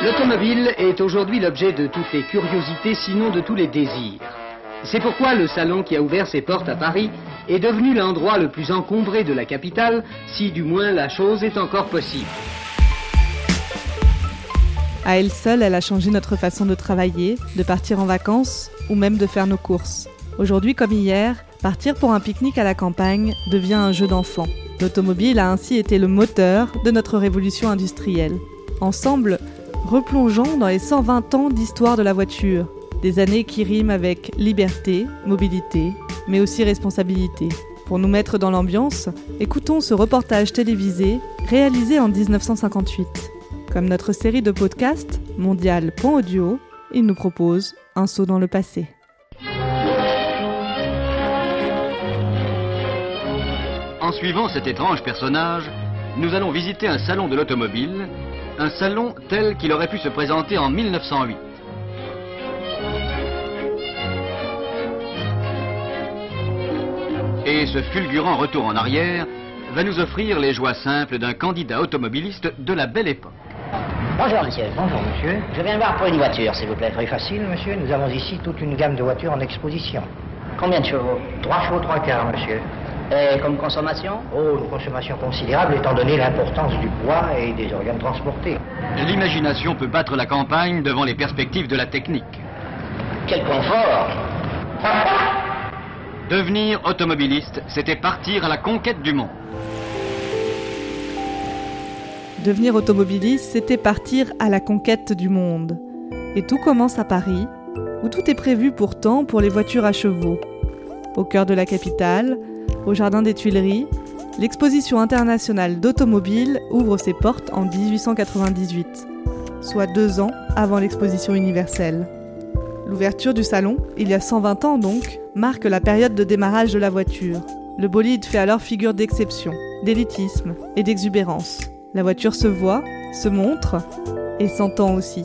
L'automobile est aujourd'hui l'objet de toutes les curiosités, sinon de tous les désirs. C'est pourquoi le salon qui a ouvert ses portes à Paris est devenu l'endroit le plus encombré de la capitale, si du moins la chose est encore possible. À elle seule, elle a changé notre façon de travailler, de partir en vacances ou même de faire nos courses. Aujourd'hui comme hier, partir pour un pique-nique à la campagne devient un jeu d'enfant. L'automobile a ainsi été le moteur de notre révolution industrielle. Ensemble, replongeons dans les 120 ans d'histoire de la voiture, des années qui riment avec liberté, mobilité, mais aussi responsabilité. Pour nous mettre dans l'ambiance, écoutons ce reportage télévisé réalisé en 1958. Comme notre série de podcasts, Mondial Point Audio, il nous propose un saut dans le passé. En suivant cet étrange personnage, nous allons visiter un salon de l'automobile, un salon tel qu'il aurait pu se présenter en 1908. Et ce fulgurant retour en arrière va nous offrir les joies simples d'un candidat automobiliste de la belle époque. Bonjour monsieur. Bonjour monsieur. Je viens de voir pour une voiture, s'il vous plaît. Très facile, monsieur. Nous avons ici toute une gamme de voitures en exposition. Combien de chevaux? Trois chevaux, trois quarts, monsieur. Et comme consommation Oh, une consommation considérable étant donné l'importance du poids et des organes transportés. L'imagination peut battre la campagne devant les perspectives de la technique. Quel confort Devenir automobiliste, c'était partir à la conquête du monde. Devenir automobiliste, c'était partir à la conquête du monde. Et tout commence à Paris, où tout est prévu pourtant pour les voitures à chevaux. Au cœur de la capitale, au Jardin des Tuileries, l'exposition internationale d'automobiles ouvre ses portes en 1898, soit deux ans avant l'exposition universelle. L'ouverture du salon, il y a 120 ans donc, marque la période de démarrage de la voiture. Le bolide fait alors figure d'exception, d'élitisme et d'exubérance. La voiture se voit, se montre et s'entend aussi.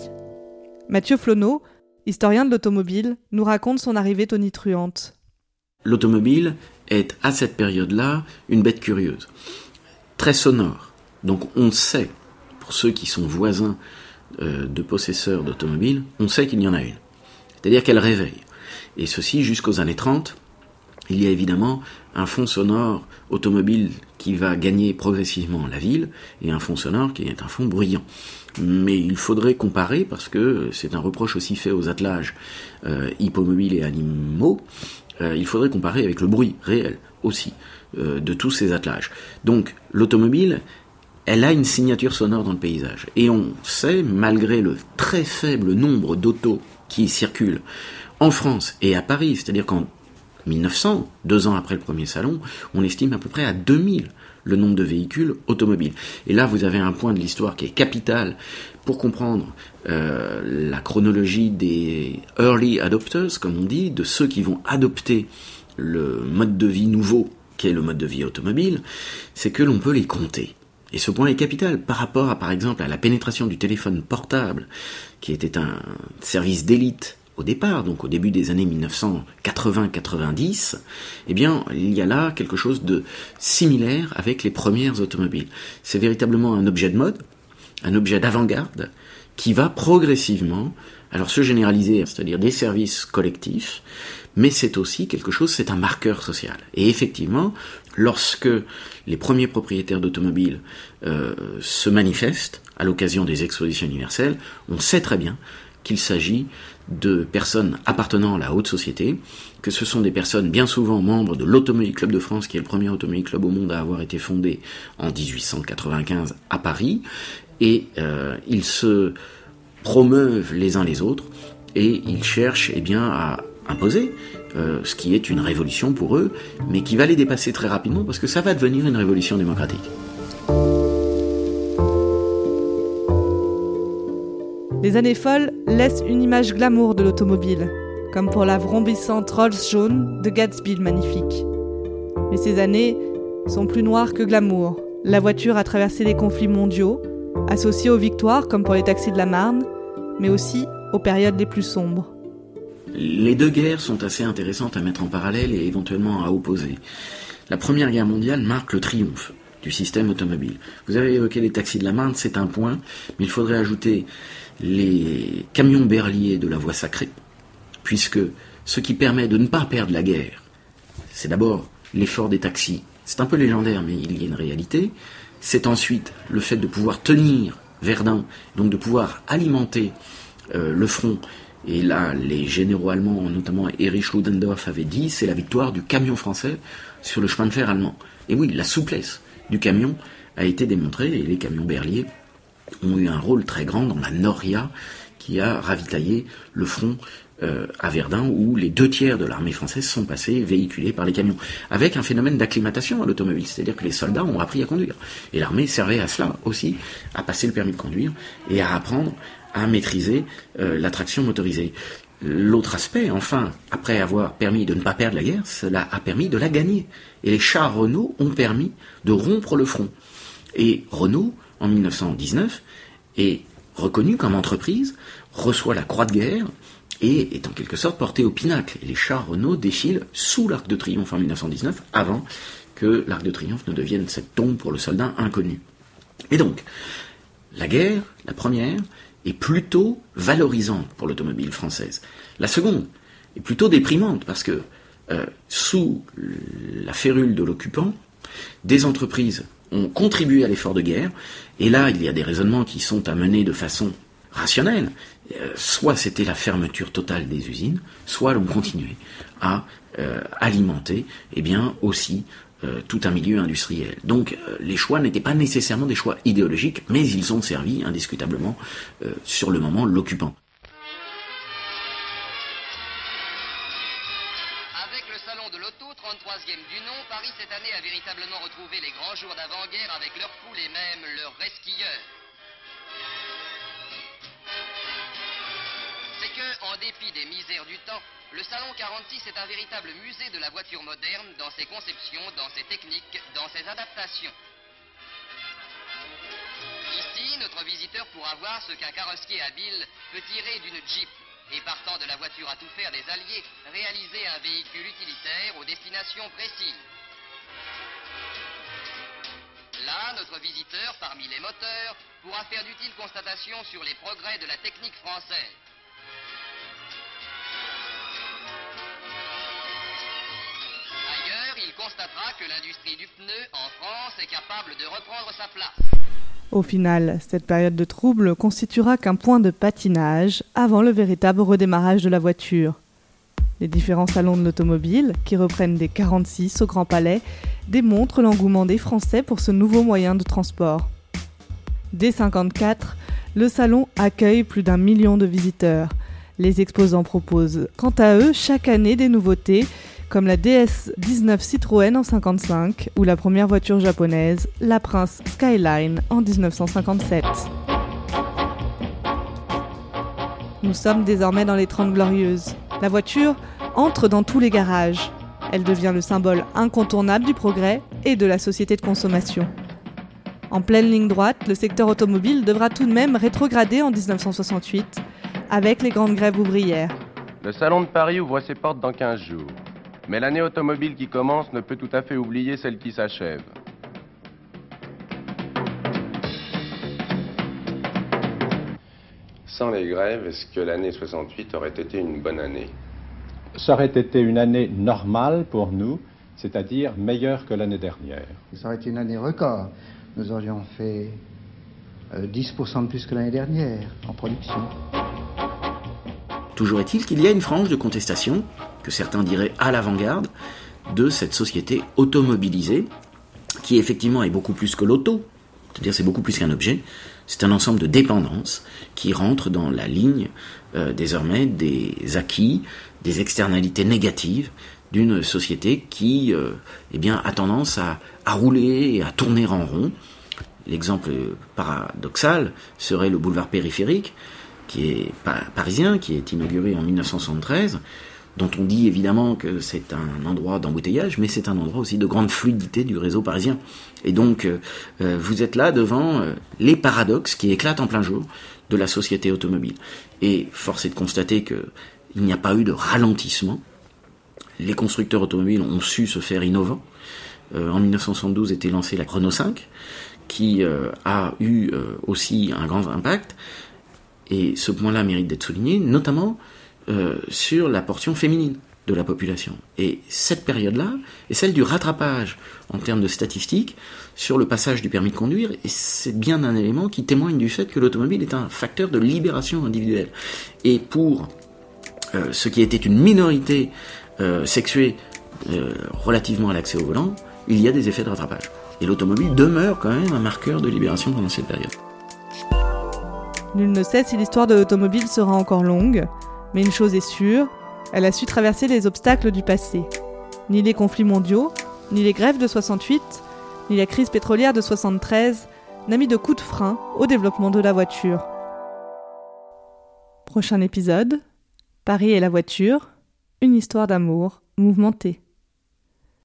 Mathieu Flonneau, historien de l'automobile, nous raconte son arrivée tonitruante. L'automobile est à cette période-là une bête curieuse, très sonore. Donc on sait, pour ceux qui sont voisins euh, de possesseurs d'automobiles, on sait qu'il y en a une. C'est-à-dire qu'elle réveille. Et ceci jusqu'aux années 30. Il y a évidemment un fond sonore automobile qui va gagner progressivement la ville et un fond sonore qui est un fond bruyant. Mais il faudrait comparer, parce que c'est un reproche aussi fait aux attelages euh, hippomobiles et animaux, euh, il faudrait comparer avec le bruit réel aussi euh, de tous ces attelages. Donc l'automobile, elle a une signature sonore dans le paysage. Et on sait, malgré le très faible nombre d'autos qui circulent en France et à Paris, c'est-à-dire qu'en 1900, deux ans après le premier salon, on estime à peu près à 2000 le nombre de véhicules automobiles. Et là, vous avez un point de l'histoire qui est capital pour comprendre euh, la chronologie des early adopters, comme on dit, de ceux qui vont adopter le mode de vie nouveau qui est le mode de vie automobile, c'est que l'on peut les compter. Et ce point est capital par rapport à, par exemple, à la pénétration du téléphone portable, qui était un service d'élite au départ, donc au début des années 1980-90, eh bien, il y a là quelque chose de similaire avec les premières automobiles. C'est véritablement un objet de mode, un objet d'avant-garde, qui va progressivement, alors se généraliser, c'est-à-dire des services collectifs, mais c'est aussi quelque chose, c'est un marqueur social. Et effectivement, lorsque les premiers propriétaires d'automobiles euh, se manifestent à l'occasion des expositions universelles, on sait très bien qu'il s'agit de personnes appartenant à la haute société, que ce sont des personnes bien souvent membres de l'Automobile Club de France, qui est le premier automobile club au monde à avoir été fondé en 1895 à Paris, et euh, ils se promeuvent les uns les autres, et ils cherchent eh à imposer euh, ce qui est une révolution pour eux, mais qui va les dépasser très rapidement, parce que ça va devenir une révolution démocratique. Les années folles laissent une image glamour de l'automobile, comme pour la vrombissante Rolls jaune de Gatsby magnifique. Mais ces années sont plus noires que glamour. La voiture a traversé les conflits mondiaux, associés aux victoires comme pour les taxis de la Marne, mais aussi aux périodes les plus sombres. Les deux guerres sont assez intéressantes à mettre en parallèle et éventuellement à opposer. La Première Guerre mondiale marque le triomphe du système automobile. Vous avez évoqué les taxis de la Marne, c'est un point, mais il faudrait ajouter les camions berliers de la voie sacrée, puisque ce qui permet de ne pas perdre la guerre, c'est d'abord l'effort des taxis. C'est un peu légendaire, mais il y a une réalité. C'est ensuite le fait de pouvoir tenir Verdun, donc de pouvoir alimenter euh, le front. Et là, les généraux allemands, notamment Erich Ludendorff, avaient dit c'est la victoire du camion français sur le chemin de fer allemand. Et oui, la souplesse du camion a été démontrée et les camions berliers ont eu un rôle très grand dans la Noria qui a ravitaillé le front euh, à Verdun où les deux tiers de l'armée française sont passés véhiculés par les camions, avec un phénomène d'acclimatation à l'automobile, c'est-à-dire que les soldats ont appris à conduire. Et l'armée servait à cela aussi, à passer le permis de conduire et à apprendre à maîtriser euh, la traction motorisée. L'autre aspect, enfin, après avoir permis de ne pas perdre la guerre, cela a permis de la gagner. Et les chars Renault ont permis de rompre le front. Et Renault, en 1919, est reconnu comme entreprise, reçoit la croix de guerre, et est en quelque sorte porté au pinacle. Et les chars Renault défilent sous l'Arc de Triomphe en 1919, avant que l'Arc de Triomphe ne devienne cette tombe pour le soldat inconnu. Et donc, la guerre, la première, est plutôt valorisante pour l'automobile française. La seconde est plutôt déprimante parce que euh, sous la férule de l'occupant, des entreprises ont contribué à l'effort de guerre, et là il y a des raisonnements qui sont à mener de façon rationnelle, euh, soit c'était la fermeture totale des usines, soit l'on continuait à euh, alimenter eh bien, aussi euh, tout un milieu industriel. Donc les choix n'étaient pas nécessairement des choix idéologiques, mais ils ont servi indiscutablement sur le moment l'occupant. Avec le salon de l'auto, 33e du nom, Paris cette année a véritablement retrouvé les grands jours d'avant-guerre avec leurs poules et même leurs resquilleurs. En dépit des misères du temps, le Salon 46 est un véritable musée de la voiture moderne dans ses conceptions, dans ses techniques, dans ses adaptations. Ici, notre visiteur pourra voir ce qu'un carrossier habile peut tirer d'une Jeep et partant de la voiture à tout faire des Alliés, réaliser un véhicule utilitaire aux destinations précises. Là, notre visiteur, parmi les moteurs, pourra faire d'utiles constatations sur les progrès de la technique française. Constatera que l'industrie du pneu en France est capable de reprendre sa place. Au final, cette période de trouble constituera qu'un point de patinage avant le véritable redémarrage de la voiture. Les différents salons de l'automobile, qui reprennent des 46 au Grand Palais, démontrent l'engouement des Français pour ce nouveau moyen de transport. Dès 54, le salon accueille plus d'un million de visiteurs. Les exposants proposent quant à eux chaque année des nouveautés comme la DS-19 Citroën en 55 ou la première voiture japonaise, la Prince Skyline en 1957. Nous sommes désormais dans les 30 glorieuses. La voiture entre dans tous les garages. Elle devient le symbole incontournable du progrès et de la société de consommation. En pleine ligne droite, le secteur automobile devra tout de même rétrograder en 1968 avec les grandes grèves ouvrières. Le Salon de Paris ouvre ses portes dans 15 jours. Mais l'année automobile qui commence ne peut tout à fait oublier celle qui s'achève. Sans les grèves, est-ce que l'année 68 aurait été une bonne année? Ça aurait été une année normale pour nous, c'est-à-dire meilleure que l'année dernière. Ça aurait été une année record. Nous aurions fait 10% euh, de plus que l'année dernière en production. Toujours est-il qu'il y a une frange de contestation, que certains diraient à l'avant-garde, de cette société automobilisée, qui effectivement est beaucoup plus que l'auto, c'est-à-dire c'est beaucoup plus qu'un objet, c'est un ensemble de dépendances qui rentrent dans la ligne euh, désormais des acquis, des externalités négatives d'une société qui euh, eh bien, a tendance à, à rouler à tourner en rond. L'exemple paradoxal serait le boulevard périphérique, qui est parisien, qui est inauguré en 1973, dont on dit évidemment que c'est un endroit d'embouteillage, mais c'est un endroit aussi de grande fluidité du réseau parisien. Et donc, euh, euh, vous êtes là devant euh, les paradoxes qui éclatent en plein jour de la société automobile. Et force est de constater qu'il n'y a pas eu de ralentissement. Les constructeurs automobiles ont su se faire innovants. en 1972 était lancée la Renault 5, qui a eu aussi un grand impact. Et ce point-là mérite d'être souligné, notamment sur la portion féminine de la population. Et cette période-là est celle du rattrapage en termes de statistiques sur le passage du permis de conduire, et c'est bien un élément qui témoigne du fait que l'automobile est un facteur de libération individuelle. Et pour euh, ce qui était une minorité euh, sexuée euh, relativement à l'accès au volant, il y a des effets de rattrapage. Et l'automobile demeure quand même un marqueur de libération pendant cette période. Nul ne sait si l'histoire de l'automobile sera encore longue, mais une chose est sûre, elle a su traverser les obstacles du passé. Ni les conflits mondiaux, ni les grèves de 68, ni la crise pétrolière de 73 n'a mis de coup de frein au développement de la voiture. Prochain épisode Paris et la voiture, une histoire d'amour mouvementée.